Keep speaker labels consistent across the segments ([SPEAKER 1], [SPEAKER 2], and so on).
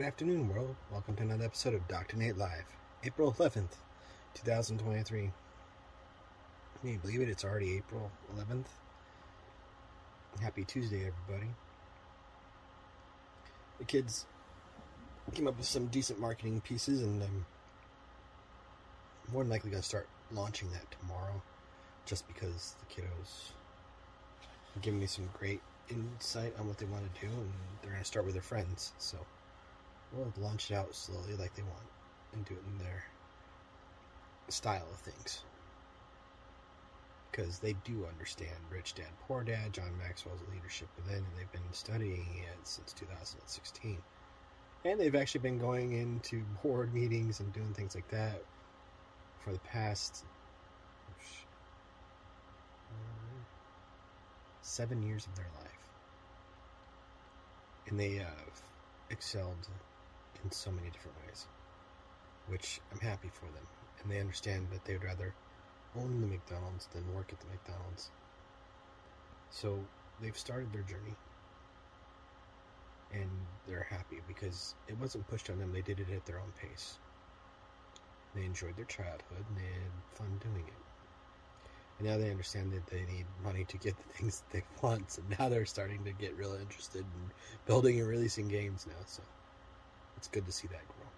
[SPEAKER 1] Good afternoon, world. Welcome to another episode of Dr. Nate Live, April 11th, 2023. Can you believe it? It's already April 11th. Happy Tuesday, everybody. The kids came up with some decent marketing pieces, and I'm more than likely going to start launching that tomorrow just because the kiddos are giving me some great insight on what they want to do, and they're going to start with their friends. So we'll launch it out slowly like they want and do it in their style of things. Because they do understand Rich Dad Poor Dad, John Maxwell's leadership within, and they've been studying it since 2016. And they've actually been going into board meetings and doing things like that for the past seven years of their life. And they have excelled in so many different ways, which I'm happy for them. And they understand that they would rather own the McDonald's than work at the McDonald's. So they've started their journey. And they're happy because it wasn't pushed on them, they did it at their own pace. They enjoyed their childhood and they had fun doing it. And now they understand that they need money to get the things that they want. So now they're starting to get real interested in building and releasing games now. So it's good to see that grow.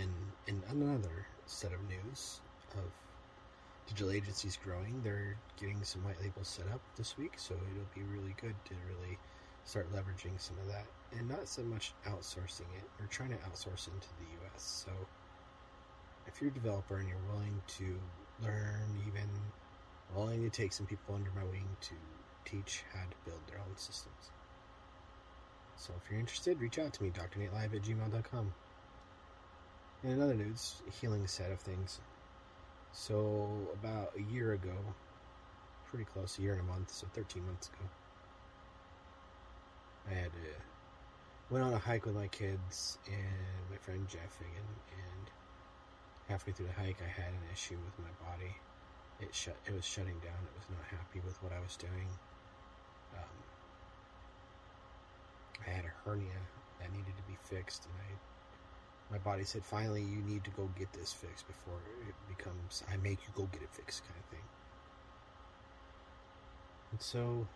[SPEAKER 1] And in another set of news of digital agencies growing, they're getting some white labels set up this week. So it'll be really good to really start leveraging some of that and not so much outsourcing it. We're trying to outsource into the US. So if you're a developer and you're willing to learn, even willing to take some people under my wing to teach how to build their own systems. So if you're interested, reach out to me, drnatelive at gmail.com. In another news, healing set of things. So about a year ago, pretty close, a year and a month, so 13 months ago, I had to, went on a hike with my kids and my friend Jeff and halfway through the hike, I had an issue with my body. It shut. It was shutting down. It was not happy with what I was doing. Um, I had a hernia that needed to be fixed, and I, my body said, "Finally, you need to go get this fixed before it becomes I make you go get it fixed kind of thing." And so,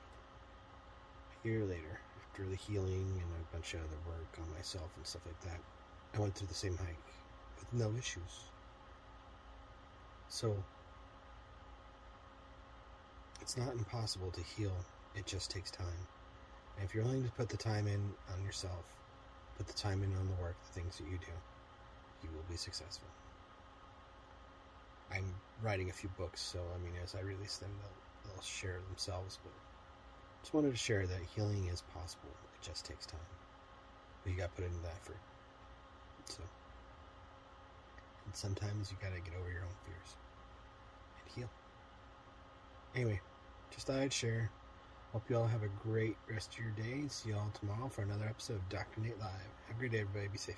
[SPEAKER 1] a year later, after the healing and a bunch of other work on myself and stuff like that, I went through the same hike with no issues. So, it's not impossible to heal, it just takes time. And if you're willing to put the time in on yourself, put the time in on the work, the things that you do, you will be successful. I'm writing a few books, so I mean, as I release them, they'll, they'll share themselves. But just wanted to share that healing is possible. It just takes time. But you got to put in the effort. So, and sometimes you got to get over your own fears and heal. Anyway, just thought I'd share. Hope you all have a great rest of your day. See you all tomorrow for another episode of Dr. Nate Live. Have a great day, everybody. Be safe.